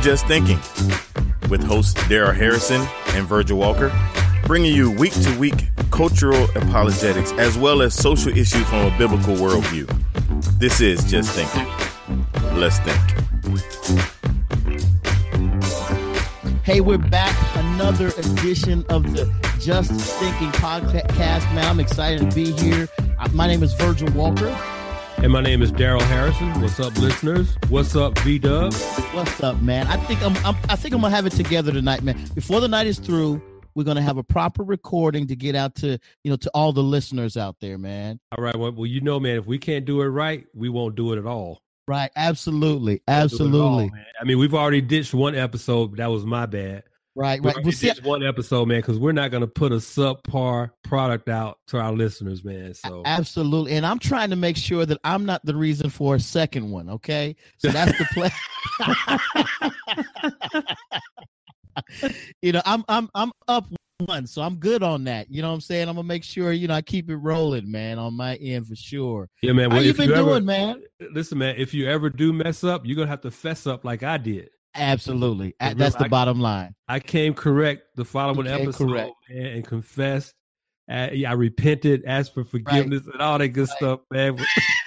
to Just Thinking with hosts Daryl Harrison and Virgil Walker, bringing you week to week cultural apologetics as well as social issues from a biblical worldview. This is Just Thinking. Let's think. Hey, we're back. Another edition of the Just Thinking podcast. Man, I'm excited to be here. Uh, My name is Virgil Walker. And my name is Daryl Harrison. What's up, listeners? What's up, V Dub? What's up, man? I think I'm, I'm I think I'm gonna have it together tonight, man. Before the night is through, we're gonna have a proper recording to get out to you know to all the listeners out there, man. All right. Well, well, you know, man, if we can't do it right, we won't do it at all. Right? Absolutely, Won't do it at all, absolutely. I mean, we've already ditched one episode. But that was my bad. Right, right. Well, see, one episode, man, because we're not going to put a subpar product out to our listeners, man. So absolutely, and I'm trying to make sure that I'm not the reason for a second one. Okay, so that's the plan. you know, I'm I'm I'm up one, so I'm good on that. You know what I'm saying? I'm gonna make sure you know I keep it rolling, man, on my end for sure. yeah, man. How you been ever- doing, man? Listen, man. If you ever do mess up, you're gonna have to fess up like I did. Absolutely, that's the I- bottom line. I came correct the following episode man, and confessed. Yeah, I repented, asked for forgiveness, and all that good Right. stuff, man.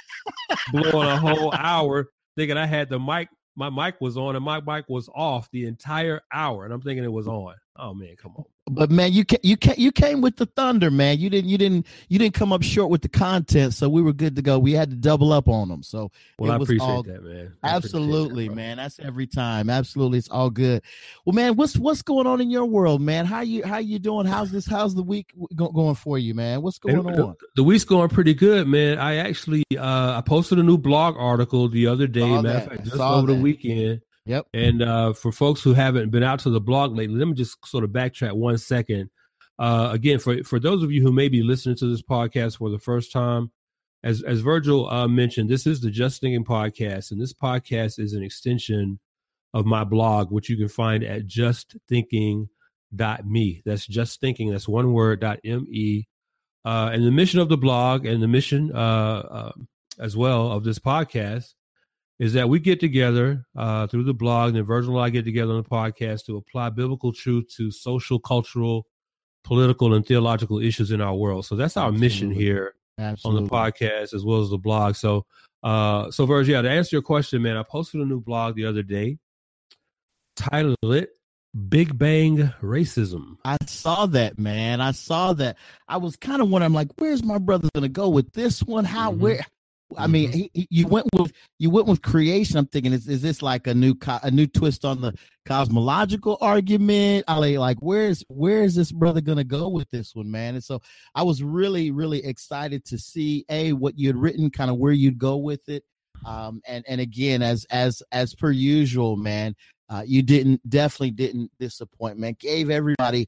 Blowing a whole hour, thinking I had the mic. My mic was on, and my mic was off the entire hour, and I'm thinking it was on. Oh man, come on. But man, you ca- you ca- you came with the thunder, man. You didn't you didn't you didn't come up short with the content, so we were good to go. We had to double up on them, so Well, It I appreciate all- that, man. I appreciate that, Absolutely, man. That's every time. Absolutely, it's all good. Well, man, what's what's going on in your world, man? How you how you doing? How's this? How's the week go, going for you, man? What's going And on? the week's going pretty good, man. I actually uh I posted a new blog article the other day, matter that. of fact, just over the weekend. Yep. And uh, for folks who haven't been out to the blog lately, let me just sort of backtrack one second. Uh, again, for for those of you who may be listening to this podcast for the first time, as as Virgil uh, mentioned, this is the Just Thinking podcast, and this podcast is an extension of my blog, which you can find at justthinking.me. That's just thinking. That's one word. Dot me. Uh, and the mission of the blog and the mission uh, uh, as well of this podcast is that we get together uh, through the blog, and then Virgil and I get together on the podcast to apply biblical truth to social, cultural, political, and theological issues in our world. So that's our mission here Absolutely. on the podcast as well as the blog. So, uh, so Virgil, yeah, to answer your question, man, I posted a new blog the other day, titled it "Big Bang Racism." I saw that, man. I saw that. I was kind of wondering, like, where's my brother going to go with this one? How? Mhm. Where? I mean, he, he- you went with you went with creation. I'm thinking, is, is this like a new co- a new twist on the cosmological argument? I like, where's where is this brother going to go with this one, man? And so I was really really excited to see a what you had written, kind of where you'd go with it. Um, and and again, as as as per usual, man, uh, you didn't definitely didn't disappoint, man. Gave everybody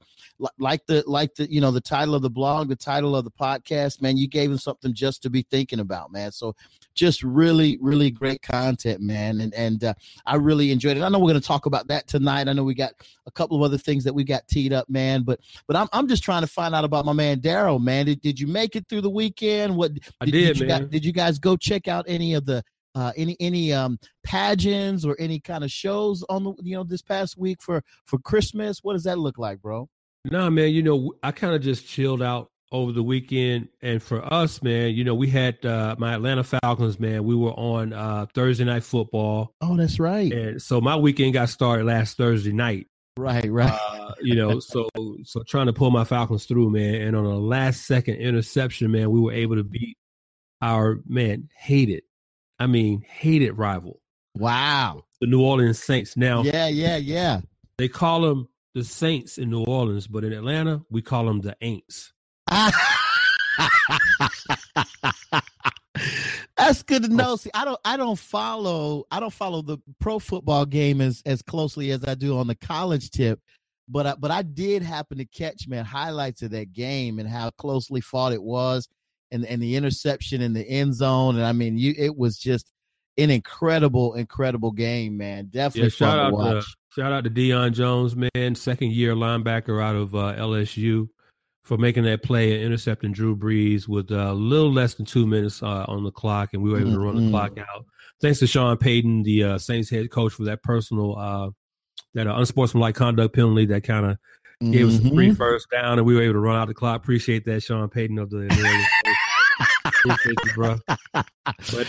like the like the you know the title of the blog, the title of the podcast, man. You gave them something just to be thinking about, man. So just really really great content, man. And and uh, I really enjoyed it. I know we're going to talk about that tonight. I know we got a couple of other things that we got teed up, man. But but I'm I'm just trying to find out about my man Daryl, man. Did, did you make it through the weekend? What I did, you man. guys, did you guys go check out any of the uh, any any um pageants or any kind of shows on the you know this past week for for Christmas? What does that look like, bro? Nah, man, you know, I kind of just chilled out over the weekend. And for us, man, you know, we had uh, my Atlanta Falcons, man. We were on uh, Thursday night football. Oh, that's right. And so my weekend got started last Thursday night. Right, right. Uh, you know, so so trying to pull my Falcons through, man. And on a last second interception, man, we were able to beat our man hated, I mean hated rival, wow. the New Orleans Saints. Now Yeah, yeah, yeah. they call them the Saints in New Orleans, but in Atlanta we call them the Aints. That's good to know. See, I don't, I don't follow, I don't follow the pro football game as as closely as I do on the college tip, but I, but I did happen to catch man highlights of that game and how closely fought it was, and and the interception in the end zone, and I mean, you, it was just an incredible, incredible game, man. Definitely Yeah, shout out to to shout out to Deion Jones, man, second year linebacker out of uh, LSU, for making that play and intercepting Drew Brees with a little less than two minutes uh, on the clock, and we were able to run the clock out. Thanks to Sean Payton, the uh, Saints head coach, for that personal uh, that uh, unsportsmanlike conduct penalty that kind of gave us a free Mhm. first down, and we were able to run out the clock. Appreciate that, Sean Payton of the. Appreciate you, bro. But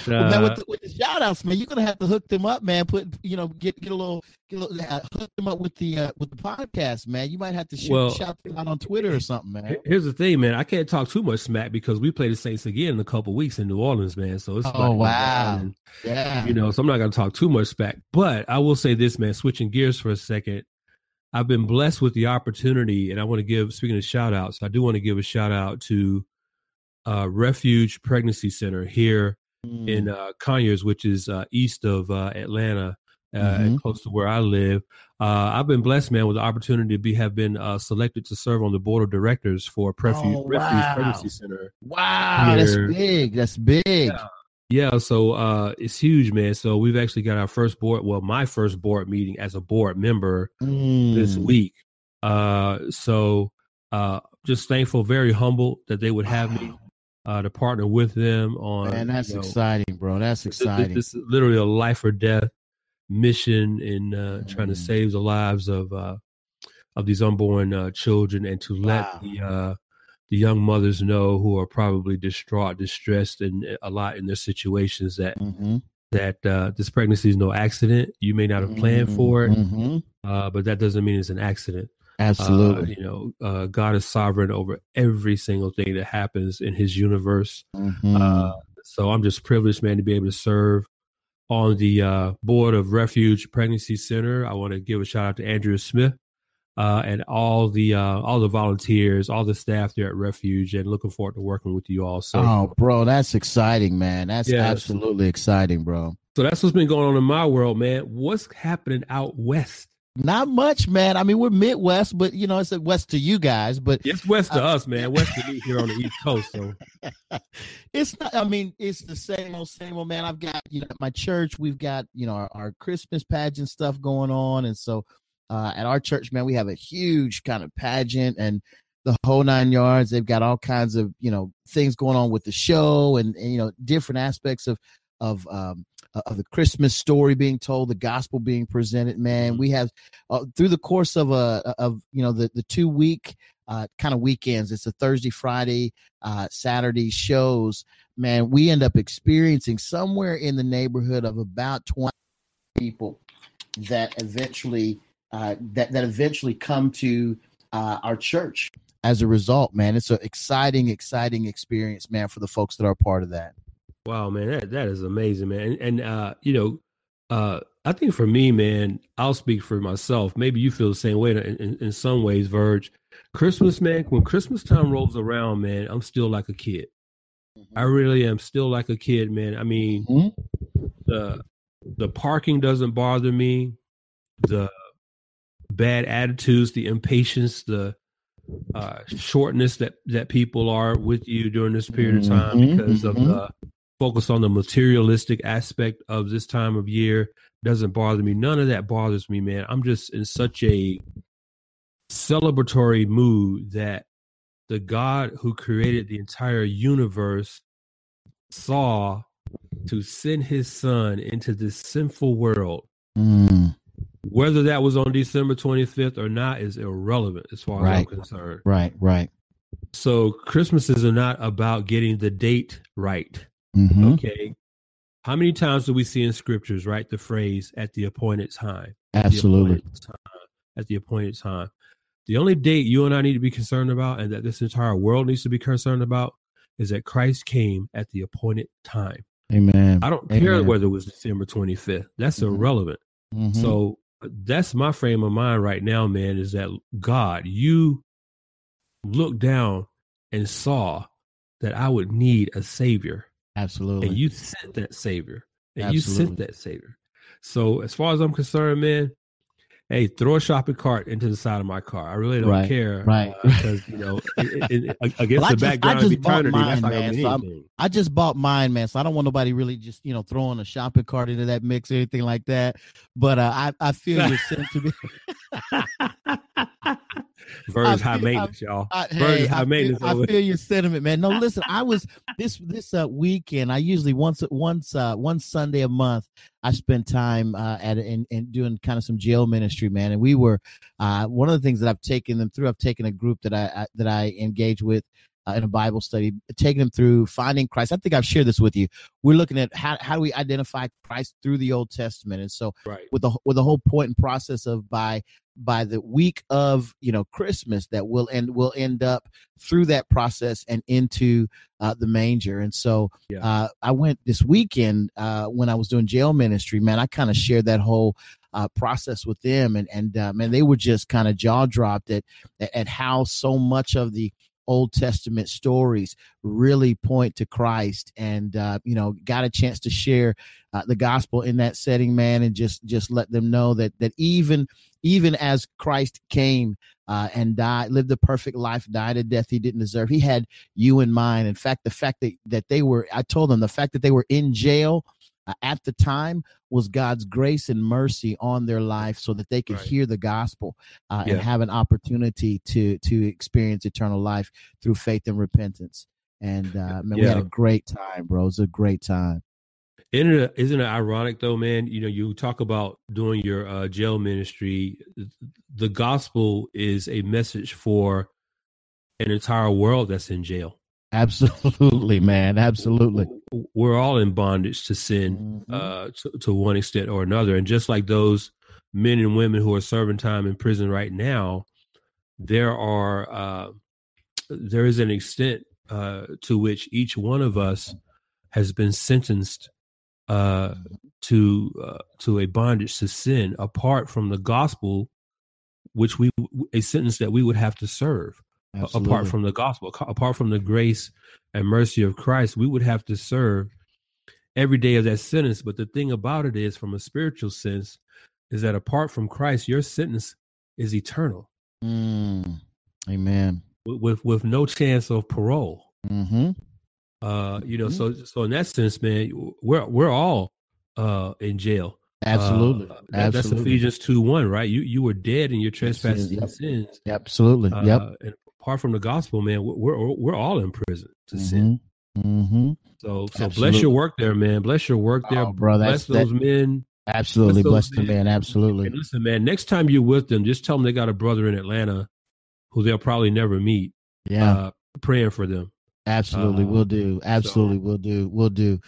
Well, man, uh, with the, with the shout outs, man, you're gonna have to hook them up, man. Put you know, get get a little, get a little uh, hook them up with the uh, with the podcast, man. You might have to shoot, Well- shout them out on Twitter or something, man. Here's the thing, man. I can't talk too much smack because we play the Saints again in a couple weeks in New Orleans, man. So it's Oh, wow. and, Yeah, you know, so I'm not going to talk too much smack. But I will say this, man. Switching gears for a second, I've been blessed with the opportunity, and I want to give. Speaking of shout outs, I do want to give a shout out to uh, Refuge Pregnancy Center here Mm. in uh, Conyers, which is uh, east of uh, Atlanta, uh, Mhm. and close to where I live. Uh, I've been blessed, man, with the opportunity to be have been uh, selected to serve on the board of directors for Refuge, Oh, Refuge wow. Pregnancy Center. wow, that's big. That's big. Yeah. Yeah, so uh, it's huge, man. So we've actually got our first board, well, my first board meeting as a board member this Mm. week. Uh, so uh, just thankful, very humble that they would have me uh, to partner with them on. Man, that's you know, exciting, bro. That's exciting. This, is literally a life or death mission in uh, trying to Mm. save the lives of uh, of these unborn uh, children and to let Wow. the uh, the young mothers know who are probably distraught, distressed, and a lot in their situations that Mhm. that uh, this pregnancy is no accident. You may not have planned for it, Mhm. uh, but that doesn't mean it's an accident. Uh, Absolutely. you know, uh, God is sovereign over every single thing that happens in His universe. Mhm. Uh, so I'm just privileged, man, to be able to serve on the uh, board of Refuge Pregnancy Center. I want to give a shout out to Andrea Smith uh, and all the uh, all the volunteers, all the staff there at Refuge, and looking forward to working with you all. So, oh, bro, that's exciting, man. That's Yes. absolutely exciting, bro. so that's what's been going on in my world, man. What's happening out west? Not much, man. I mean, we're Midwest, but you know, it's a west to you guys, but It's west to us, man. West to me here on the East Coast. So, it's not. I mean, it's the same old, same old, man. I've got you know, at my church, we've got you know our, our Christmas pageant stuff going on, and so uh, at our church, man, we have a huge kind of pageant and the whole nine yards. They've got all kinds of you know things going on with the show, and, and you know different aspects of of um, of the Christmas story being told, the gospel being presented. Man, we have uh, through the course of a of you know the the two week uh, kind of weekends. It's a Thursday, Friday, uh, Saturday shows. Man, we end up experiencing somewhere in the neighborhood of about twenty people that eventually uh, that that eventually come to uh, our church as a result. Man, it's an exciting, exciting experience, man, for the folks that are part of that. Wow, man, that that is amazing, man. And, and uh, you know, uh, I think for me, man, I'll speak for myself. Maybe you feel the same way in, in, in some ways, Verge. Christmas, man, when Christmas time rolls around, man, I'm still like a kid. I really am still like a kid, man. I mean, Mhm. the the parking doesn't bother me. The bad attitudes, the impatience, the uh, shortness that that people are with you during this period of time Mhm, because of mhm. the focus on the materialistic aspect of this time of year doesn't bother me. None of that bothers me, man. I'm just in such a celebratory mood that the God who created the entire universe saw to send his son into this sinful world. Mm, Whether that was on December 25th or not is irrelevant as far as I'm concerned. right, right. So Christmases are not about getting the date right. Mhm. Okay. How many times do we see in scriptures, right, the phrase at the appointed time? At the Absolutely. appointed time, At the appointed time. The only date you and I need to be concerned about and that this entire world needs to be concerned about is that Christ came at the appointed time. Amen. I don't care whether it was December 25th. That's Mhm. irrelevant. Mhm. So that's my frame of mind right now, man, is that God, you looked down and saw that I would need a savior. Absolutely. And you sent that savior. And you sent that savior. So as far as I'm concerned, man, hey, throw a shopping cart into the side of my car. I really don't Right, care. right. uh, because, you know, it, it, it- against Well, the just- background of eternity, mine, man, so I just bought mine, man. So I don't want nobody really just you know throwing a shopping cart into that mix or anything like that. But uh, I I feel your sentiment. Bird's high maintenance, y'all. I, hey, high I maintenance. Feel, I feel your sentiment, man. No, listen, I was this this uh, weekend. I usually once once uh, one Sunday a month. I spend time uh, at and, and doing kind of some jail ministry, man. And we were uh, one of the things that I've taken them through. I've taken a group that I, I that I engage with uh, in a Bible study, taking them through finding Christ. I think I've shared this with you. We're looking at how, how do we identify Christ through the Old Testament, and so right. with the with the whole point and process of by by the week of you know Christmas that will end will end up through that process and into uh, the manger. And so yeah. uh, I went this weekend uh, when I was doing jail ministry. Man, I kind of shared that whole uh, process with them, and and uh, man, they were just kind of jaw dropped at at how so much of the Old Testament stories really point to Christ, and uh, you know, got a chance to share uh, the gospel in that setting, man, and just just let them know that that even even as Christ came uh, and died, lived a perfect life, died a death he didn't deserve, he had you in mind. In fact, the fact that that they were, I told them, the fact that they were in jail at the time was God's grace and mercy on their life so that they could right. hear the gospel uh, yeah. and have an opportunity to to experience eternal life through faith and repentance. And uh, man, yeah. we had a great time, bro. It was a great time. Isn't it, isn't it ironic though, man? You know, you talk about doing your uh, jail ministry. The gospel is a message for an entire world that's in jail. Absolutely, man. Absolutely. We're all in bondage to sin mm-hmm. uh, to, to, one extent or another. And just like those men and women who are serving time in prison right now, there are uh, there is an extent uh, to which each one of us has been sentenced uh, to uh, to a bondage to sin apart from the gospel, which we a sentence that we would have to serve. Absolutely. apart from the gospel, apart from the grace and mercy of Christ, we would have to serve every day of that sentence. But the thing about it is, from a spiritual sense, is that apart from Christ, your sentence is eternal. Mm. Amen. With, with, with no chance of parole. Mm-hmm. Uh, you know, mm-hmm. so so in that sense, man, we're we're all uh in jail. Absolutely. Uh, that, Absolutely. That's Ephesians 2 1, right? You you were dead in your trespasses yep. and sins. Absolutely. Uh, yep. And apart from the gospel, man, we're we're all in prison to mm-hmm. sin. Mm-hmm. So so Absolutely. bless your work there, man. Bless your work there, oh, bro. Bless those that, men. Absolutely, bless, bless the man. Absolutely. And listen, man. Next time you're with them, just tell them they got a brother in Atlanta who they'll probably never meet. Yeah, uh, praying for them. Absolutely, uh, we'll do. Absolutely, so. we'll do. We'll do.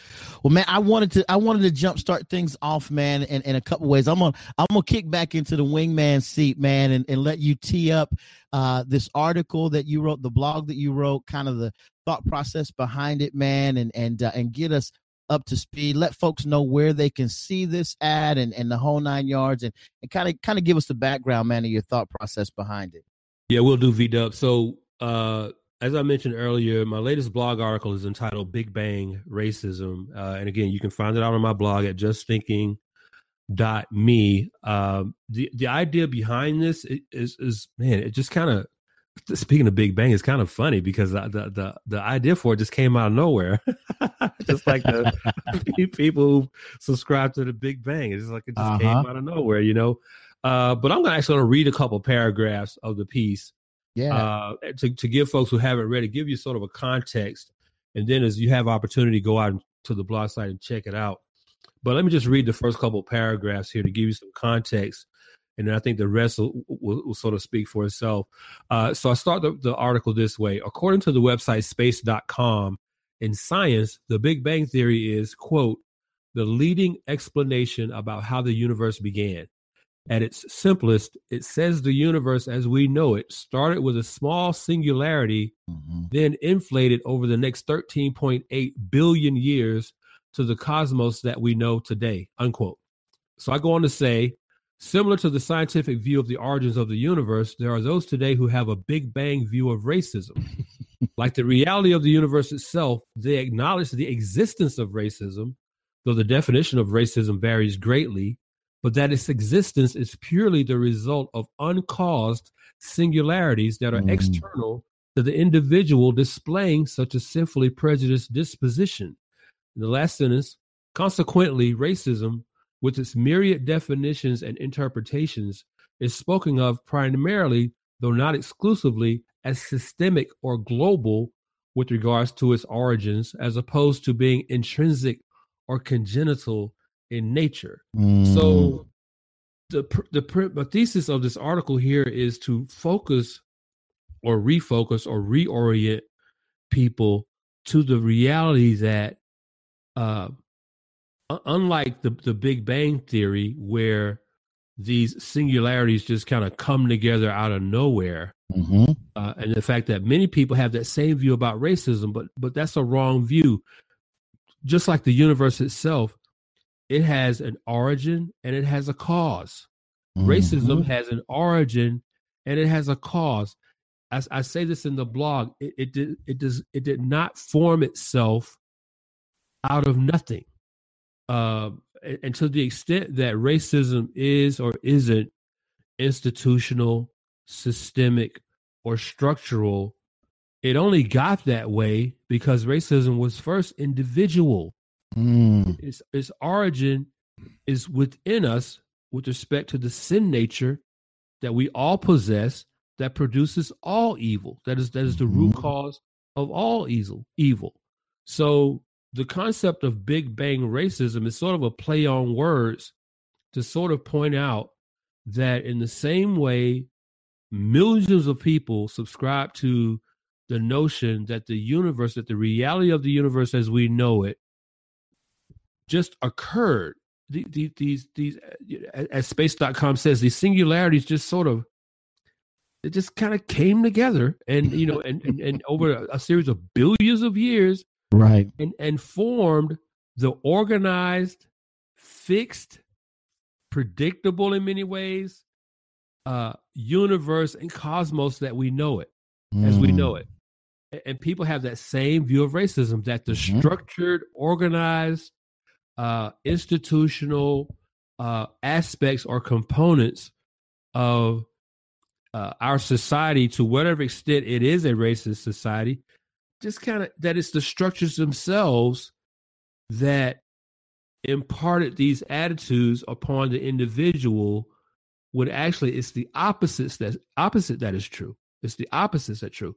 Well, man, I wanted to. I wanted to jumpstart things off, man, in, in a couple ways. I'm gonna. I'm gonna kick back into the wingman seat, man, and, and let you tee up uh, this article that you wrote, the blog that you wrote, kind of the thought process behind it, man, and and uh, and get us up to speed. Let folks know where they can see this ad and, and the whole nine yards, and and kind of kind of give us the background, man, of your thought process behind it. Yeah, we'll do V Dub. So. uh as I mentioned earlier, my latest blog article is entitled Big Bang Racism. Uh, and again, you can find it out on my blog at justthinking.me. Um, the, the idea behind this is, is man, it just kind of, speaking of Big Bang, it's kind of funny because the, the, the, the idea for it just came out of nowhere. just like the people who subscribe to the Big Bang. It's like it just uh-huh. came out of nowhere, you know? Uh, but I'm actually going to read a couple paragraphs of the piece yeah. Uh, to, to give folks who haven't read it, give you sort of a context. And then as you have opportunity, go out to the blog site and check it out. But let me just read the first couple paragraphs here to give you some context. And then I think the rest will, will, will sort of speak for itself. Uh, so I start the, the article this way. According to the website space.com, in science, the Big Bang Theory is, quote, the leading explanation about how the universe began. At its simplest, it says the universe as we know it started with a small singularity, mm-hmm. then inflated over the next 13.8 billion years to the cosmos that we know today. Unquote. So I go on to say, similar to the scientific view of the origins of the universe, there are those today who have a Big Bang view of racism. like the reality of the universe itself, they acknowledge the existence of racism, though the definition of racism varies greatly but that its existence is purely the result of uncaused singularities that are mm. external to the individual displaying such a sinfully prejudiced disposition. In the last sentence, consequently, racism, with its myriad definitions and interpretations, is spoken of primarily though not exclusively, as systemic or global with regards to its origins, as opposed to being intrinsic or congenital in nature. Mm. So, the the the thesis of this article here is to focus or refocus or reorient people to the reality that uh, unlike the, the Big Bang Theory, where these singularities just kind of come together out of nowhere, mm-hmm. uh, and the fact that many people have that same view about racism, but but that's a wrong view. Just like the universe itself, it has an origin and it has a because mm-hmm. Racism has an origin and it has a cause. As I say this in the blog, it, it did it does it did not form itself out of nothing. Uh, and to the extent that racism is or isn't institutional, systemic, or structural, it only got that way because racism was first individual. Mm. Its, its origin is within us with respect to the sin nature that we all possess that produces all evil. That is that is the root mm-hmm. cause of all evil. Evil. So the concept of Big Bang racism is sort of a play on words to sort of point out that in the same way millions of people subscribe to the notion that the universe, that the reality of the universe as we know it, just occurred. These, these, these, as space.com says, these singularities just sort of, it just kind of came together and, you know, and, and, and over a, a series of billions of years, right and and formed the organized fixed predictable in many ways uh universe and cosmos that we know it mm. as we know mm. it and people have that same view of racism that the mm-hmm. structured organized uh institutional uh aspects or components of uh, our society to whatever extent it is a racist society just kind of that it's the structures themselves that imparted these attitudes upon the individual when actually it's the opposites that opposite that is true. It's the opposites that true.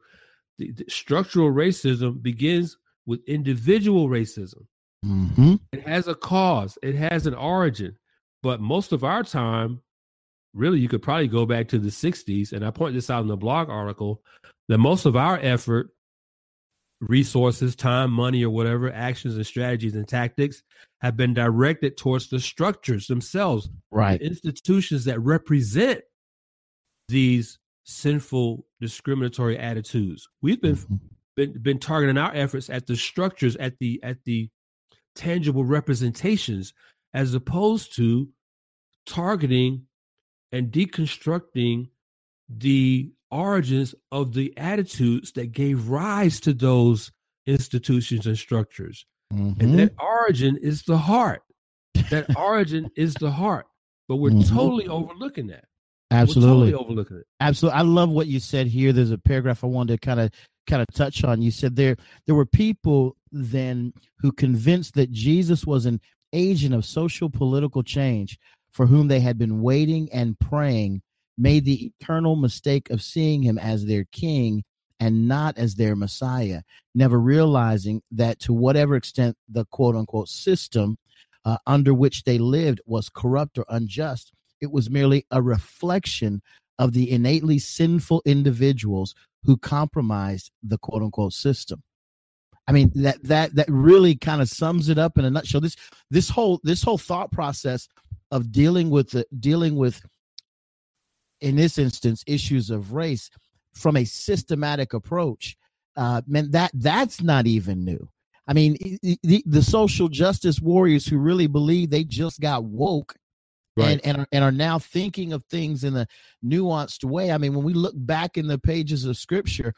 The, the structural racism begins with individual racism mm-hmm. it has a cause it has an origin but most of our time really you could probably go back to the 60s and i point this out in the blog article that most of our effort resources, time, money, or whatever, actions and strategies and tactics have been directed towards the structures themselves, right? The institutions that represent these sinful, discriminatory attitudes. We've been, mm-hmm. been been targeting our efforts at the structures, at the at the tangible representations, as opposed to targeting and deconstructing the origins of the attitudes that gave rise to those institutions and structures. Mm-hmm. And that origin is the heart. That origin is the heart. But we're mm-hmm. totally overlooking that. Absolutely. Totally overlooking it. Absolutely. I love what you said here. There's a paragraph I wanted to kind of kind of touch on. You said there there were people then who convinced that Jesus was an agent of social political change for whom they had been waiting and praying made the eternal mistake of seeing him as their king and not as their Messiah, never realizing that to whatever extent the quote unquote system uh, under which they lived was corrupt or unjust, it was merely a reflection of the innately sinful individuals who compromised the quote unquote system. I mean that that that really kind of sums it up in a nutshell. This this whole this whole thought process of dealing with the dealing with in this instance issues of race from a systematic approach uh man that that's not even new i mean the, the social justice warriors who really believe they just got woke right. and and are, and are now thinking of things in a nuanced way i mean when we look back in the pages of scripture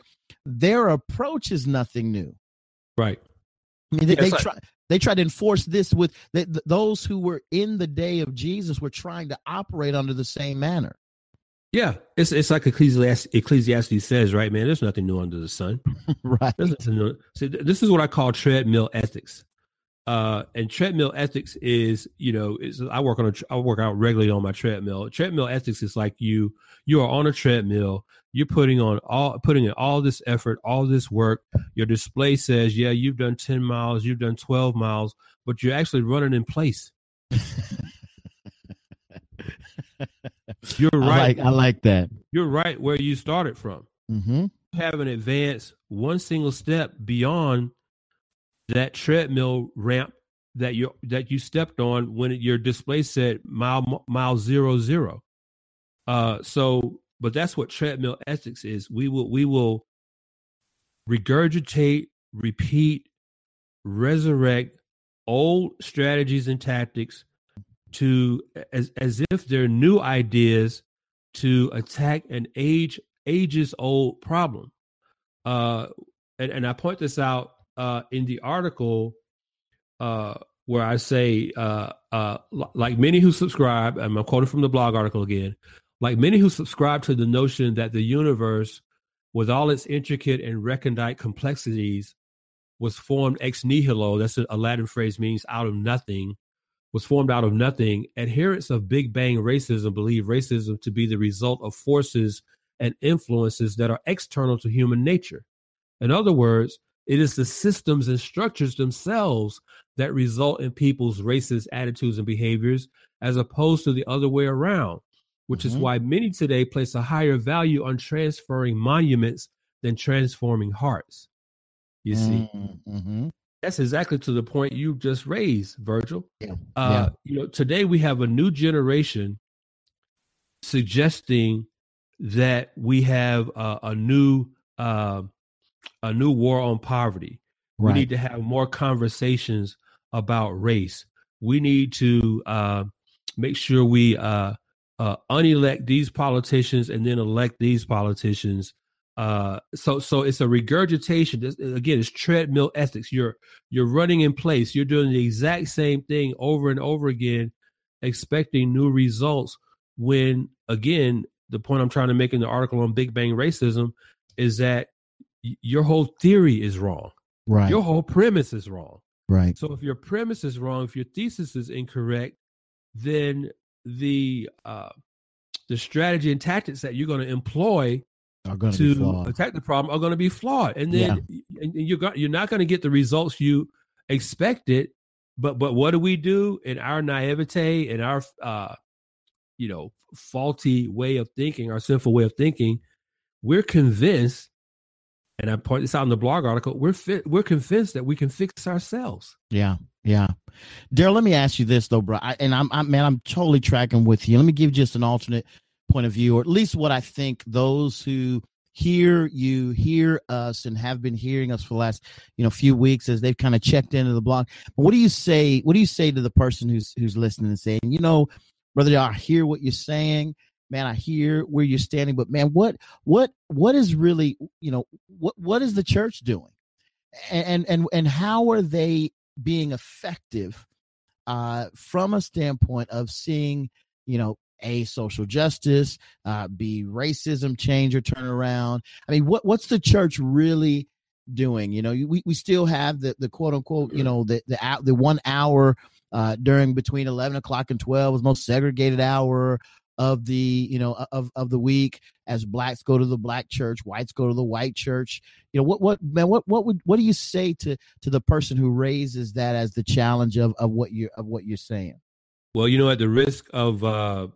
their approach is nothing new right i mean they, they try they tried to enforce this with they, those who were in the day of jesus were trying to operate under the same manner yeah, it's it's like Ecclesiastes, Ecclesiastes says, right, man. There's nothing new under the sun. right. There's nothing new. See, this is what I call treadmill ethics. Uh, and treadmill ethics is, you know, is I work on a, I work out regularly on my treadmill. Treadmill ethics is like you, you are on a treadmill. You're putting on all, putting in all this effort, all this work. Your display says, yeah, you've done 10 miles, you've done 12 miles, but you're actually running in place. you're right. I like, I like that. You're right where you started from. Mm-hmm. You haven't advanced one single step beyond that treadmill ramp that you that you stepped on when your display said mile mile zero zero. Uh, so, but that's what treadmill ethics is. We will we will regurgitate, repeat, resurrect old strategies and tactics to as as if they're new ideas to attack an age ages old problem. Uh, and, and I point this out uh, in the article uh, where I say, uh, uh, like many who subscribe, I'm quoting from the blog article again, like many who subscribe to the notion that the universe, with all its intricate and recondite complexities, was formed ex nihilo. That's a, a Latin phrase means out of nothing. Was formed out of nothing. Adherents of Big Bang racism believe racism to be the result of forces and influences that are external to human nature. In other words, it is the systems and structures themselves that result in people's racist attitudes and behaviors, as opposed to the other way around, which mm-hmm. is why many today place a higher value on transferring monuments than transforming hearts. You see, mm-hmm. that's exactly to the point you just raised, Virgil. Yeah. Uh, yeah. You know, today we have a new generation suggesting that we have a, a new uh, a new war on poverty. Right. We need to have more conversations about race. We need to uh, make sure we uh, uh, unelect these politicians and then elect these politicians. Uh, so, so it's a regurgitation. This, again, it's treadmill ethics. You're you're running in place. You're doing the exact same thing over and over again, expecting new results. When again, the point I'm trying to make in the article on Big Bang racism is that your whole theory is wrong. Right. Your whole premise is wrong. Right. So if your premise is wrong, if your thesis is incorrect, then the uh, the strategy and tactics that you're going to employ are going to attack the problem are going to be flawed, and then yeah. and you're got, you're not going to get the results you expected. But but what do we do in our naivete and our uh, you know faulty way of thinking, our sinful way of thinking? We're convinced and I point this out in the blog article, we're fit, we're convinced that we can fix ourselves. Yeah, yeah. Daryl, let me ask you this though, bro. I, and I'm, I'm, man, I'm totally tracking with you. Let me give just an alternate point of view, or at least what I think those who hear you, hear us, and have been hearing us for the last, you know, few weeks as they've kind of checked into the blog. But what do you say? What do you say to the person who's who's listening and saying, you know, brother, I hear what you're saying man i hear where you're standing but man what what what is really you know what what is the church doing? And and and how are they being effective uh from a standpoint of seeing you know a social justice uh b racism change or turn around? I mean what what's the church really doing? You know we, we still have the the quote unquote you know the the the one hour uh, during between 11 o'clock and 12 was most segregated hour of the you know of of the week as blacks go to the black church whites go to the white church. You know what what man what what would what do you say to to the person who raises that as the challenge of of what you're of what you're saying? Well you know at the risk of uh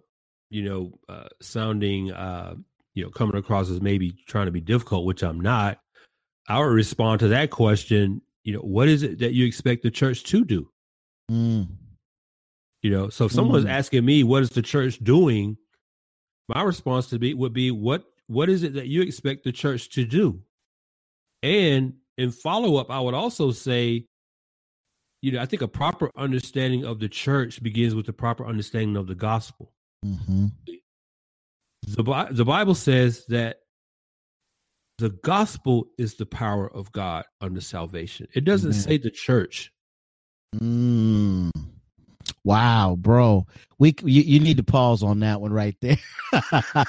you know uh sounding uh you know coming across as maybe trying to be difficult which i'm not i would respond to that question you know what is it that you expect the church to do? Mm. You know, so if someone's mm. asking me what is the church doing, my response to be would be what what is it that you expect the church to do? And in follow up, I would also say, you know, I think a proper understanding of the church begins with the proper understanding of the gospel. Mm-hmm. The, the Bible says that the gospel is the power of God unto salvation. It doesn't say the church. Mm. Wow, bro. We you, you need to pause on that one right there.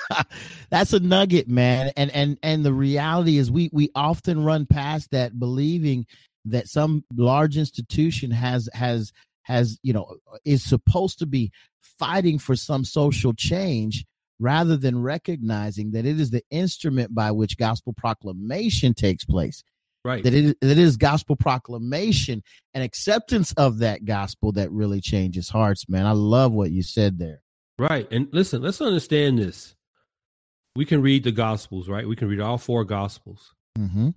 That's a nugget, man. And and and the reality is we we often run past that believing that some large institution has has has you know is supposed to be fighting for some social change rather than recognizing that it is the instrument by which gospel proclamation takes place right. that it, that it is gospel proclamation and acceptance of that gospel that really changes hearts man. I love what you said there. Right. And listen let's understand this. We can read the gospels right? We can read all four gospels. Mm-hmm.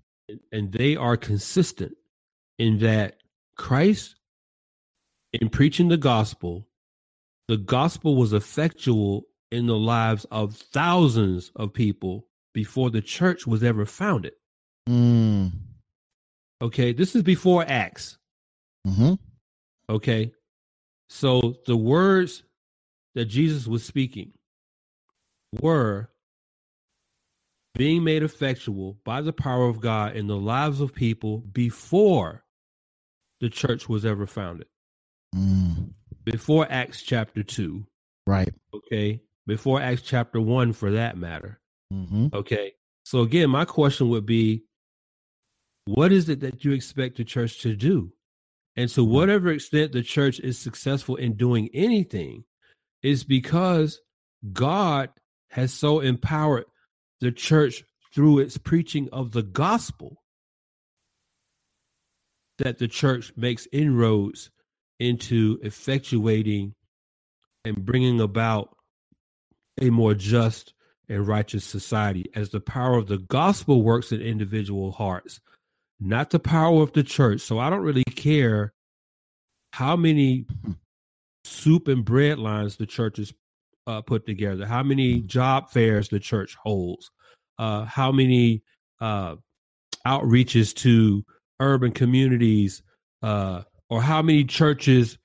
and they are consistent in that christ in preaching the gospel the gospel was effectual in the lives of thousands of people before the church was ever founded. Mm. Okay, this is before Acts. Mm-hmm. Okay, so the words that Jesus was speaking were being made effectual by the power of God in the lives of people before the church was ever founded. Mm. Before Acts chapter 2. Right. Okay before Acts chapter 1 for that matter. Mm-hmm. Okay. So again, my question would be what is it that you expect the church to do? And to mm-hmm. whatever extent the church is successful in doing anything is because God has so empowered the church through its preaching of the gospel that the church makes inroads into effectuating and bringing about a more just and righteous society as the power of the gospel works in individual hearts, not the power of the church. So I don't really care how many soup and bread lines the church has uh, put together, how many job fairs the church holds, uh, how many uh, outreaches to urban communities, uh, or how many churches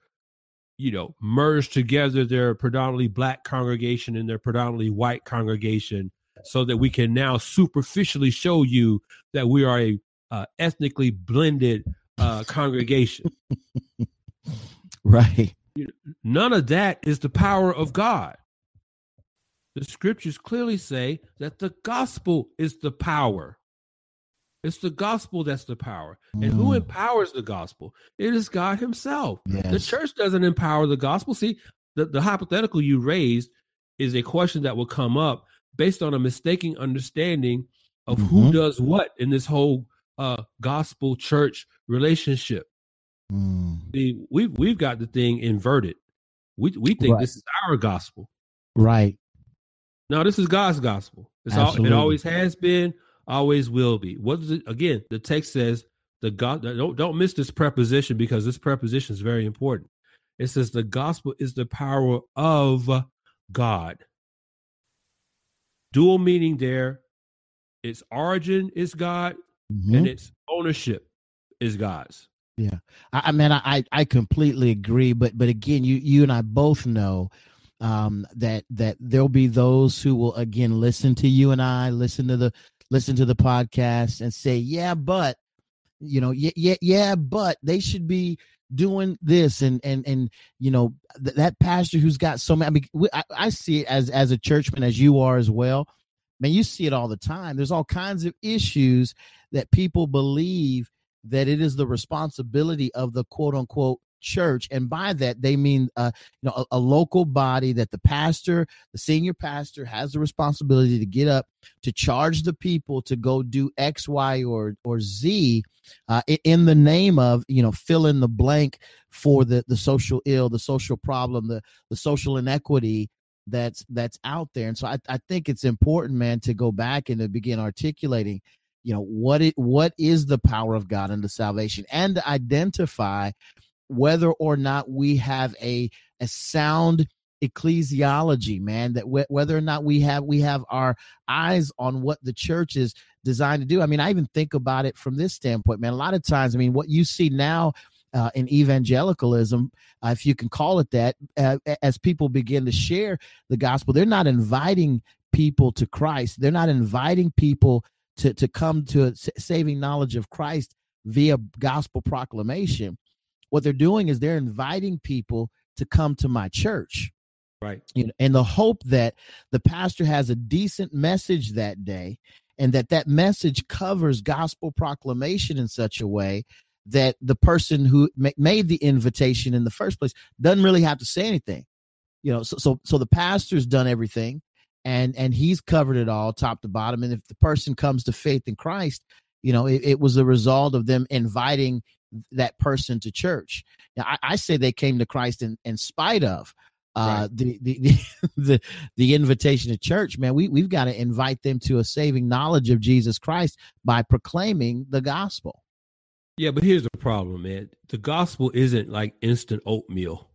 you know, merge together their predominantly black congregation and their predominantly white congregation so that we can now superficially show you that we are a uh, ethnically blended uh, congregation. right. None of that is the power of God. The scriptures clearly say that the gospel is the power. It's the gospel that's the power. Mm. And who mm. empowers the gospel? It is God Himself. Yes. The church doesn't empower the gospel. See, the, the hypothetical you raised is a question that will come up based on a mistaken understanding of mm-hmm. who does what in this whole uh, gospel church relationship. Mm. See, we've we've got the thing inverted. We we think right. this is our gospel. Right. No, this is God's gospel. It's all, it always has been, always will be. What is it? Again, the text says the God. Don't don't miss this preposition because this preposition is very important. It says the gospel is the power of God. Dual meaning there. Its origin is God, mm-hmm. and its ownership is God's. Yeah, I, I mean, I I completely agree. But but again, you you and I both know um, that that there'll be those who will again listen to you and I, listen to the listen to the podcast and say, yeah, but you know, yeah, yeah, yeah, but they should be doing this and and and you know th- that pastor who's got so many. I mean, we, I, I see it as as a churchman as you are as well. Man, you see it all the time. There's all kinds of issues that people believe that it is the responsibility of the quote unquote church and by that they mean uh, you know a, a, local body that the pastor the senior pastor has the responsibility to get up to charge the people to go do x y or or z uh, in the name of you know fill in the blank for the the social ill the social problem the the social inequity that's that's out there. And so I, I think it's important man to go back and to begin articulating you know what it what is the power of god into salvation and to identify whether or not we have a a sound ecclesiology man that whether or not we have we have our eyes on what the church is designed to do. I mean i even think about it from this standpoint man. A lot of times i mean what you see now uh, in evangelicalism, uh, if you can call it that, uh, as people begin to share the gospel, they're not inviting people to Christ. They're not inviting people to, to come to a saving knowledge of Christ via gospel proclamation. What they're doing is they're inviting people to come to my church. Right. You know, and the hope that the pastor has a decent message that day and that that message covers gospel proclamation in such a way that the person who ma- made the invitation in the first place doesn't really have to say anything. You know, so so so the pastor's done everything and and he's covered it all top to bottom and if the person comes to faith in Christ, you know, it, it was a result of them inviting that person to church. Now, I, I say they came to Christ in, in spite of uh, right. the, the, the the the invitation to church. Man, we we've got to invite them to a saving knowledge of Jesus Christ by proclaiming the gospel. Yeah, but here's the problem, man. The gospel isn't like instant oatmeal.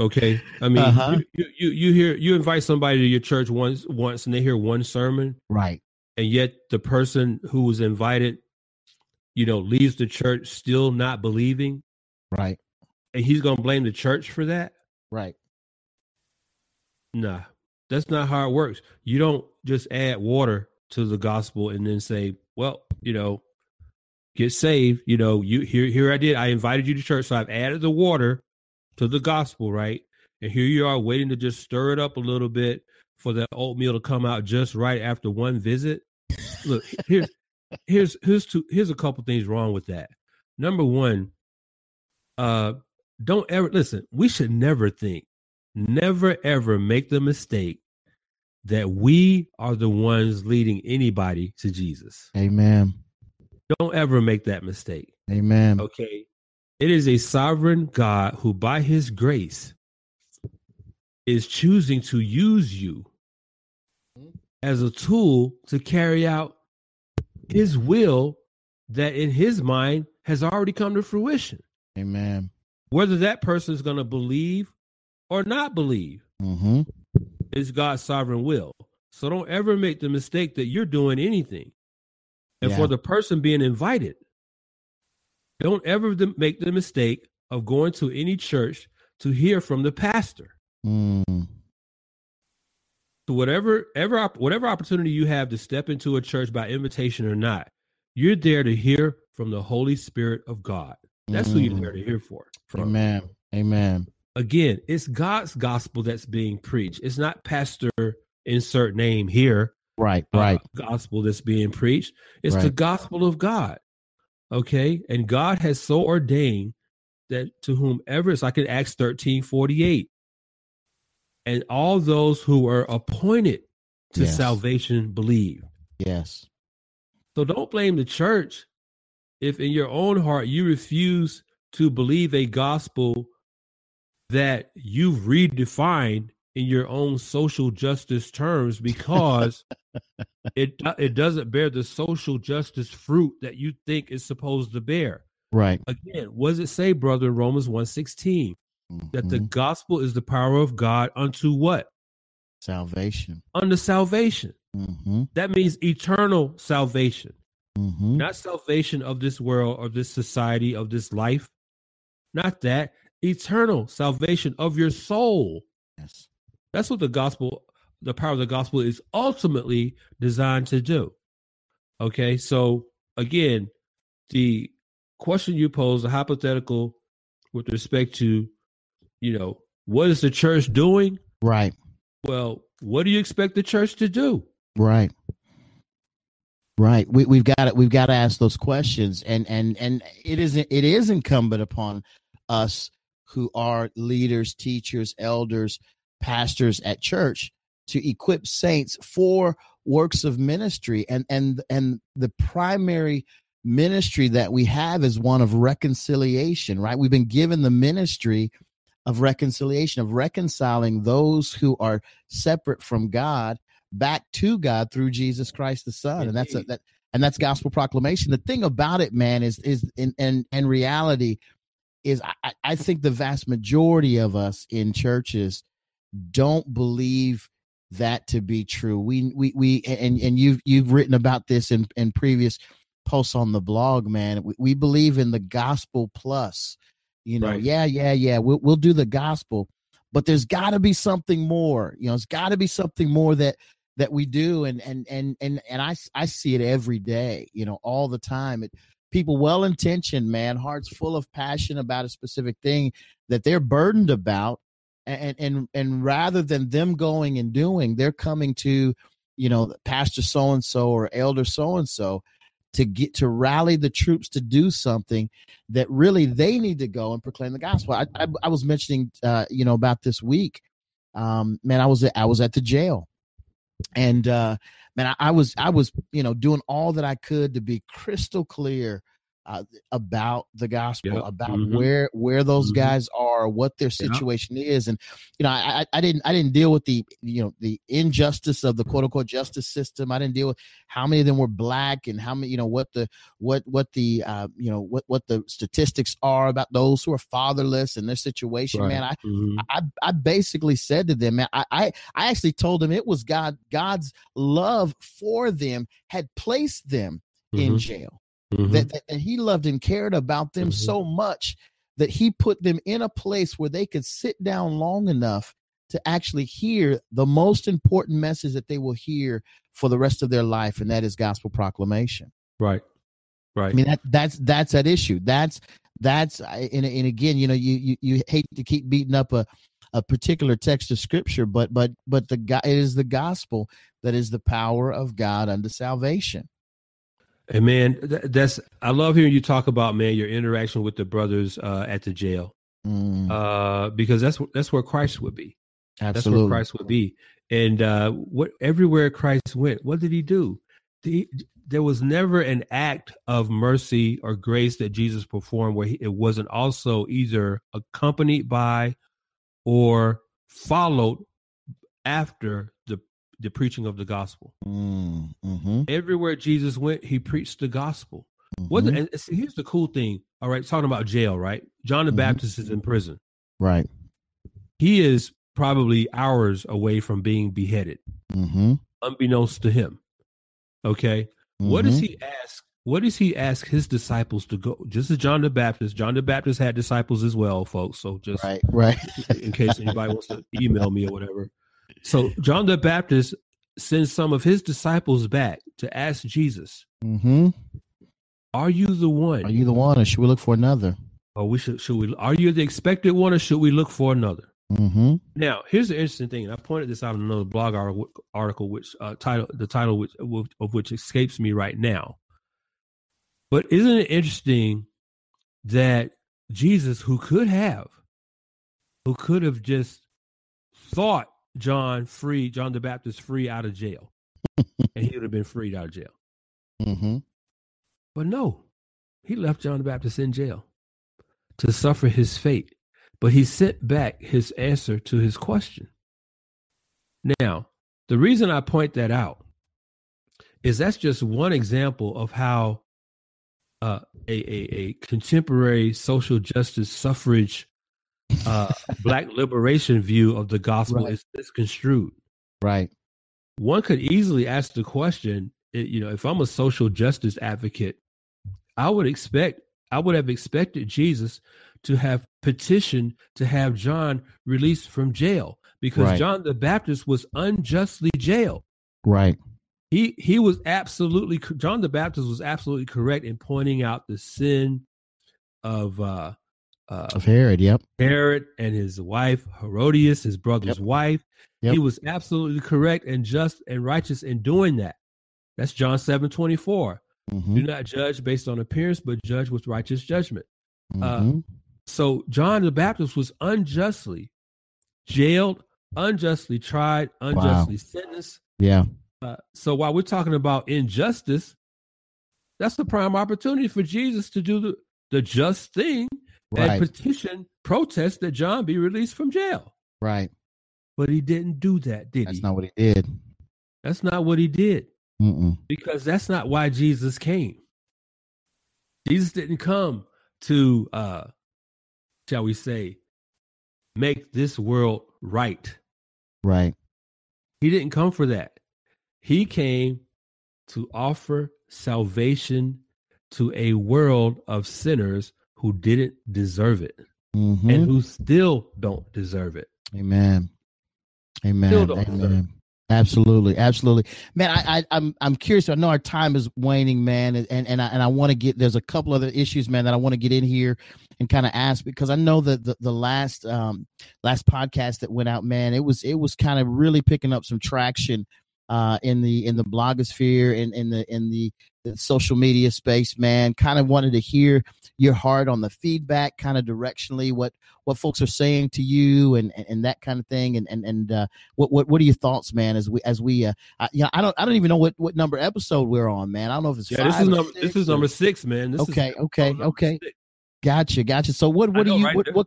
okay, I mean, uh-huh. you, you you hear you invite somebody to your church once once, and they hear one sermon, right? And yet the person who was invited, you know, leaves the church still not believing, right? And he's gonna blame the church for that, right? Nah, that's not how it works. You don't just add water to the gospel and then say, well, you know, get saved. You know, you here here I did. I invited you to church, so I've added the water to the gospel, right? And here you are waiting to just stir it up a little bit for the oatmeal to come out just right after one visit. Look, here's here's here's two here's a couple things wrong with that. Number one, uh, don't ever listen. We should never think, never ever make the mistake that we are the ones leading anybody to Jesus. Amen. Don't ever make that mistake. Amen. Okay. It is a sovereign God who, by his grace, is choosing to use you as a tool to carry out his will that in his mind has already come to fruition. Amen. Whether that person is going to believe or not believe. Mm-hmm is God's sovereign will. So don't ever make the mistake that you're doing anything. And yeah. for the person being invited, don't ever make the mistake of going to any church to hear from the pastor. Mm. So whatever ever whatever opportunity you have to step into a church by invitation or not, you're there to hear from the Holy Spirit of God. That's mm. who you're there to hear for. From. Amen. Amen again, it's God's gospel that's being preached. It's not pastor insert name here. Right, uh, right. gospel that's being preached. It's right. the gospel of God. Okay. And God has so ordained that to whomever it's like in Acts 13 48. And all those who are appointed to yes. salvation believe. Yes. So don't blame the church if in your own heart you refuse to believe a gospel that you've redefined in your own social justice terms because it it doesn't bear the social justice fruit that you think it's supposed to bear. Right. Again, what does it say, brother, in Romans 116? Mm-hmm. That the mm-hmm. gospel is the power of God unto what? Salvation. Unto salvation. Mm-hmm. That means eternal salvation. Mm-hmm. Not salvation of this world or this society of this life. Not that eternal salvation of your soul. Yes. That's what the gospel, the power of the gospel is ultimately designed to do. Okay. So again, the question you pose, the hypothetical with respect to, you know, what is the church doing? Right. Well, what do you expect the church to do? Right. Right. We, we've got it. We've got to ask those questions, and and and it is it is incumbent upon us who are leaders, teachers, elders, pastors at church to equip saints for works of ministry. And and and the primary ministry that we have is one of reconciliation right? We've been given the ministry of reconciliation of reconciling those who are separate from god back to god through jesus christ the son. And that's a, that and that's gospel proclamation. The thing about it man is is in in, in reality is I, I think the vast majority of us in churches don't believe that to be true. We we we and and you've you've written about this in in previous posts on the blog, man. We, we believe in the gospel plus. You know, right. yeah, yeah, yeah. We'll we'll do the gospel, but there's got to be something more. You know, it's got to be something more that that we do, and and and and and I I see it every day. You know, all the time. It people well intentioned, man, hearts full of passion about a specific thing that they're burdened about. And, and and rather than them going and doing, they're coming to, you know, Pastor so and so or Elder so and so to get to rally the troops to do something that really they need to go and proclaim the gospel. I, I, I was mentioning, uh, you know, about this week. Um, man, I was I was at the jail, and uh, man, I, I was I was you know doing all that I could to be crystal clear uh, about the gospel, yep. about mm-hmm. where where those mm-hmm. guys are, what their situation yep. is, and you know, I, I didn't I didn't deal with the you know the injustice of the quote unquote justice system. I didn't deal with how many of them were black and how many you know what the what what the uh, you know what what the statistics are about those who are fatherless and their situation. Right. Man, I, mm-hmm. I I basically said to them, man, I, I I actually told them it was God God's love for them had placed them in mm-hmm. jail mm-hmm. that, that, that, he loved and cared about them mm-hmm. so much that he put them in a place where they could sit down long enough to actually hear the most important message that they will hear for the rest of their life and that is gospel proclamation. Right. Right. i mean that that's that's that issue. That's that's and, and again you know you, you you hate to keep beating up a a particular text of scripture but but but the it is the gospel that is the power of god unto salvation and man, that's I love hearing you talk about man your interaction with the brothers uh, at the jail, mm. uh, because that's that's where Christ would be. Absolutely. That's where Christ would be. And uh, what everywhere Christ went, what did he do? The, there was never an act of mercy or grace that Jesus performed where he, it wasn't also either accompanied by or followed after the preaching of the gospel. Mm, hmm Everywhere Jesus went, he preached the gospel. Mm-hmm. What and see, here's the cool thing. All right, talking about jail, right? John the mm-hmm. Baptist is in prison. Right. He is probably hours away from being beheaded, mm-hmm. unbeknownst to him. Okay. What does mm-hmm. he ask? What does he ask his disciples to go? Just as John the Baptist. John the Baptist had disciples as well, folks. So just right, right. in case anybody wants to email me or whatever. So John the Baptist sends some of his disciples back to ask Jesus, mm-hmm. "Are you the one? Are you the one, or should we look for another? Or we should should we? Are you the expected one, or should we look for another?" Mm-hmm. Now, here's the interesting thing, and I pointed this out in another blog article, which uh, title the title which, of which escapes me right now. But isn't it interesting that Jesus, who could have, who could have just thought John free, John the Baptist free out of jail, and he would have been freed out of jail. Mm-hmm. But no, he left John the Baptist in jail to suffer his fate. But he sent back his answer to his question. Now, the reason I point that out is that's just one example of how uh, a, a, a contemporary social justice suffrage uh, black liberation view of the gospel right. is misconstrued. Right. One could easily ask the question, you know, if I'm a social justice advocate, I would expect, I would have expected Jesus to have petitioned to have John released from jail because right. John the Baptist was unjustly jailed. Right. He he was absolutely John the Baptist was absolutely correct in pointing out the sin of uh uh, of Herod. Yep, Herod and his wife Herodias, his brother's yep. wife. Yep. He was absolutely correct and just and righteous in doing that. That's John seven twenty four. Mm-hmm. Do not judge based on appearance, but judge with righteous judgment. Uh, mm-hmm. Uh, so John the Baptist was unjustly jailed, unjustly tried, unjustly wow. sentenced. Yeah. Uh, so while we're talking about injustice, that's the prime opportunity for Jesus to do the, the just thing right. and petition, protest that John be released from jail. Right. But he didn't do that, did that's he? That's not what he did. That's not what he did. Mm-mm. Because that's not why Jesus came. Jesus didn't come to, uh, shall we say, make this world right. Right. He didn't come for that. He came to offer salvation to a world of sinners who didn't deserve it mm-hmm. and who still don't deserve it. Amen. Amen. Amen. Absolutely, absolutely, man. I, I, I'm, I'm curious. I know our time is waning, man, and and I and I want to get. There's a couple other issues, man, that I want to get in here and kind of ask because I know that the, the last um last podcast that went out, man, it was it was kind of really picking up some traction uh in the in the blogosphere and in, in the in the the social media space, man. Kind of wanted to hear your heart on the feedback, kind of directionally what what folks are saying to you and and, and that kind of thing. And and and uh, what what what are your thoughts, man? As we as we uh, I, you know, I don't I don't even know what what number episode we're on, man. I don't know if it's yeah. This is number this is number six, man. This okay, okay, okay. Six. Gotcha, gotcha. So what what know, do you right? what, what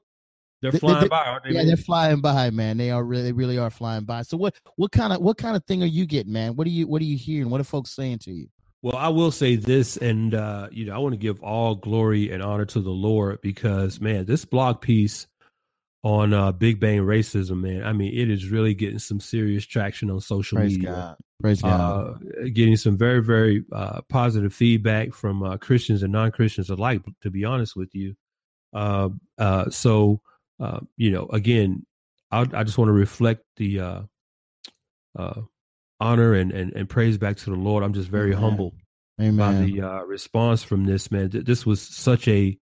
they're flying they, by, aren't they? Yeah, man? they're flying by, man. They are really, they really are flying by. So what, what kind of, what kind of thing are you getting, man? What are you, what are you hearing? What are folks saying to you? Well, I will say this, and uh, you know, I want to give all glory and honor to the Lord because, man, this blog piece on uh, Big Bang racism, man. I mean, it is really getting some serious traction on social Praise media. God. Praise God. Uh, getting some very, very uh, positive feedback from uh, Christians and non Christians alike. To be honest with you, uh, uh, so uh, you know, again, I, I just want to reflect the uh, uh, honor and, and, and praise back to the Lord. I'm just very Amen. humble Amen. by the uh, response from this man. This was such a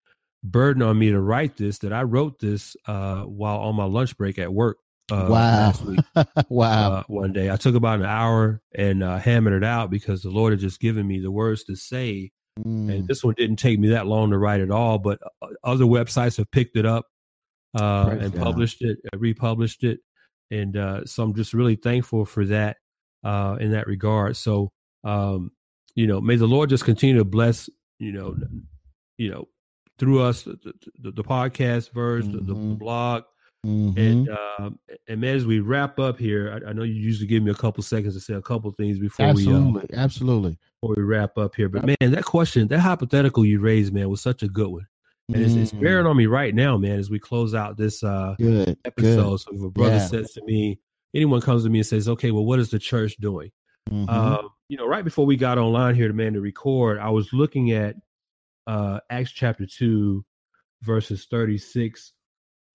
burden on me to write this that I wrote this uh, while on my lunch break at work. Uh, wow! wow! Uh, one day, I took about an hour and uh, hammered it out because the Lord had just given me the words to say. Mm. And this one didn't take me that long to write at all, but uh, other websites have picked it up uh, and God. published it, uh, republished it, and uh, so I'm just really thankful for that uh, in that regard. So, um, you know, may the Lord just continue to bless, you know, you know, through us the, the, the podcast verse, mm-hmm. the, the, mm-hmm. blog, mm-hmm. and um, and man, as we wrap up here, I, I, know you usually give me a couple seconds to say a couple things before absolutely, we uh, absolutely before we wrap up here. But man, that question, that hypothetical you raised, man, was such a good one and it's, it's, bearing mm. on me right now, man. As we close out this uh, good, episode, good. so if a brother yeah. says to me, anyone comes to me and says, "Okay, well, what is the church doing?" Mm-hmm. Uh, you know, right before we got online here, to man, to record, I was looking at uh, Acts chapter two, verses thirty six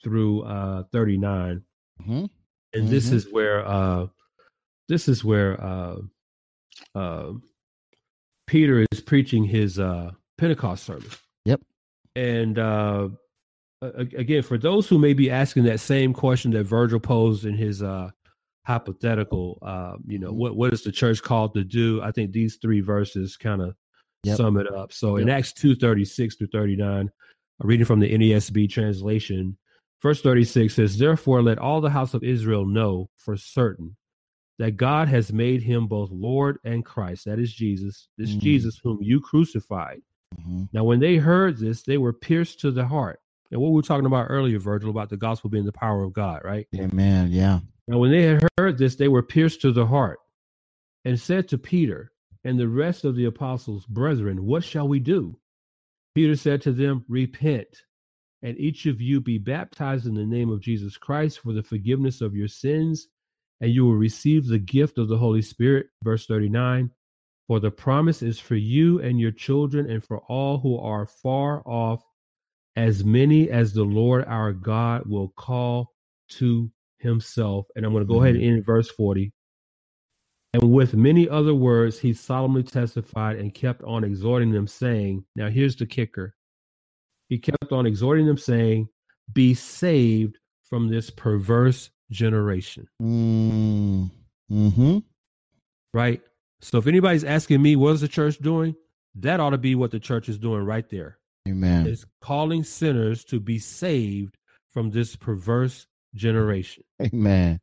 through uh, thirty nine, mm-hmm. and mm-hmm. this is where uh, this is where uh, uh, Peter is preaching his uh, Pentecost sermon. Yep. And uh, again, for those who may be asking that same question that Virgil posed in his uh, hypothetical, uh, you know, mm-hmm. what what is the church called to do? I think these three verses kind of yep. sum it up. So yep. in Acts two thirty six through thirty nine, I'm reading from the NASB translation. Verse 36 says, Therefore, let all the house of Israel know for certain that God has made him both Lord and Christ. That is Jesus, this mm-hmm. Jesus whom you crucified. Mm-hmm. Now, when they heard this, they were pierced to the heart. And what we were talking about earlier, Virgil, about the gospel being the power of God, right? Amen. Yeah. Now, when they had heard this, they were pierced to the heart and said to Peter and the rest of the apostles, Brethren, what shall we do? Peter said to them, Repent, and each of you be baptized in the name of Jesus Christ for the forgiveness of your sins, and you will receive the gift of the Holy Spirit. Verse 39 for the promise is for you and your children and for all who are far off, as many as the Lord our God will call to himself. And I'm going to go mm-hmm. ahead and end verse 40. And with many other words, he solemnly testified and kept on exhorting them, saying, Now here's the kicker. He kept on exhorting them, saying, Be saved from this perverse generation. Mm. hmm Right? So if anybody's asking me what is the church doing, that ought to be what the church is doing right there. Amen. Is calling sinners to be saved from this perverse generation. Amen.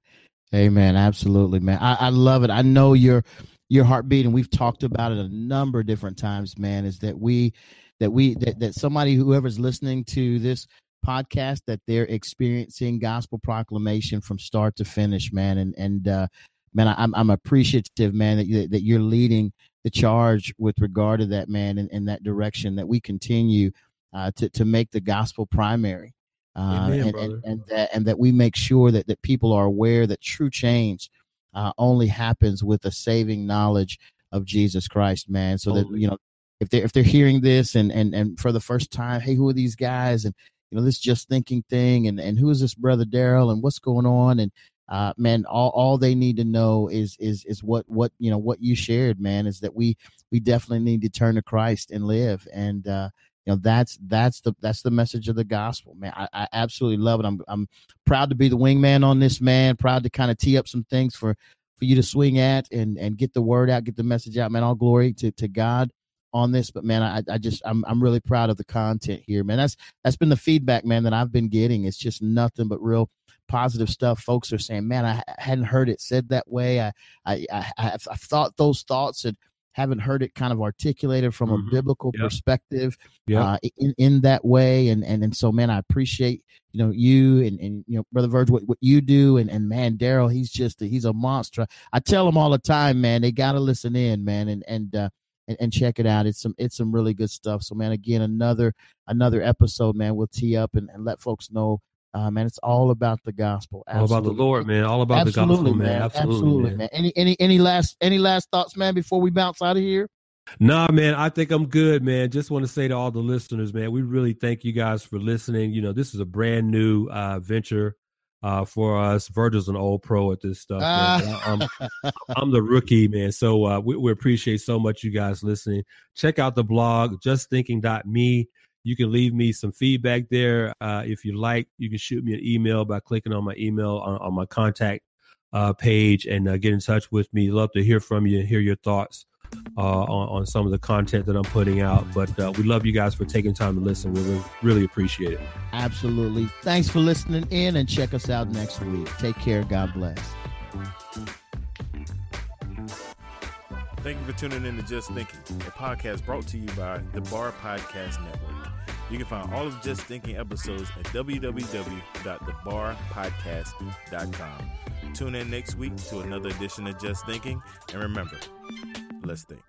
Amen. Absolutely, man. I, I love it. I know your your heartbeat, and we've talked about it a number of different times, man, is that we that we that, that somebody whoever's listening to this podcast that they're experiencing gospel proclamation from start to finish man and and uh man, I, am I'm appreciative, man, that you, that you're leading the charge with regard to that, man, in, in that direction. That we continue uh, to to make the gospel primary, uh, Amen, and, and, and, that and that we make sure that that people are aware that true change uh, only happens with a saving knowledge of Jesus Christ, man. So that you know, if they if they're hearing this and and and for the first time, hey, who are these guys? And you know, this just thinking thing, and and who is this brother Daryl, and what's going on, and uh, man, all, all they need to know is is is what what you know what you shared, man, is that we we definitely need to turn to Christ and live, and uh, you know that's that's the that's the message of the gospel, man. I, I absolutely love it. I'm I'm proud to be the wingman on this, man. Proud to kind of tee up some things for for you to swing at and and get the word out, get the message out, man. All glory to to God on this, but man, I, I just I'm I'm really proud of the content here, man. That's that's been the feedback, man, that I've been getting. It's just nothing but real positive stuff. Folks are saying, man, I hadn't heard it said that way. I I, I I've, I've thought those thoughts and haven't heard it kind of articulated from mm-hmm. a biblical perspective. Uh, in, in that way. And, and, and so, man, I appreciate, you know, you and, and you know, brother Verge, what, what you do. And, and man, Daryl, he's just, a, he's a monster. I tell them all the time, man, they got to listen in, man. And, and, uh, and, and, check it out. It's some it's some really good stuff. So man, again, another another episode, man. We'll tee up and, and let folks know uh, man, it's all about the gospel. Absolutely. All about the Lord, man. All about Absolutely, the gospel, man. man. Absolutely, Absolutely man. man. Any any any last any last thoughts, man, before we bounce out of here? Nah, man, I think I'm good, man. Just want to say to all the listeners, man, we really thank you guys for listening. You know, this is a brand new uh, venture uh, for us. Virgil's an old pro at this stuff. I'm, I'm, the rookie, man. So uh, we, we, appreciate so much you guys listening. Check out the blog, justthinking.me. You can leave me some feedback there. Uh, if you like, you can shoot me an email by clicking on my email on, on my contact uh, page and uh, get in touch with me. Love to hear from you and hear your thoughts uh, on, on, some of the content that I'm putting out. But uh, we love you guys for taking time to listen. We really, really appreciate it. Absolutely. Thanks for listening in and check us out next week. Take care. God bless. Thank you for tuning in to Just Thinking, a podcast brought to you by the Bar Podcast Network. You can find all of Just Thinking episodes at www.thebarpodcast.com. Tune in next week to another edition of Just Thinking, and remember, let's think.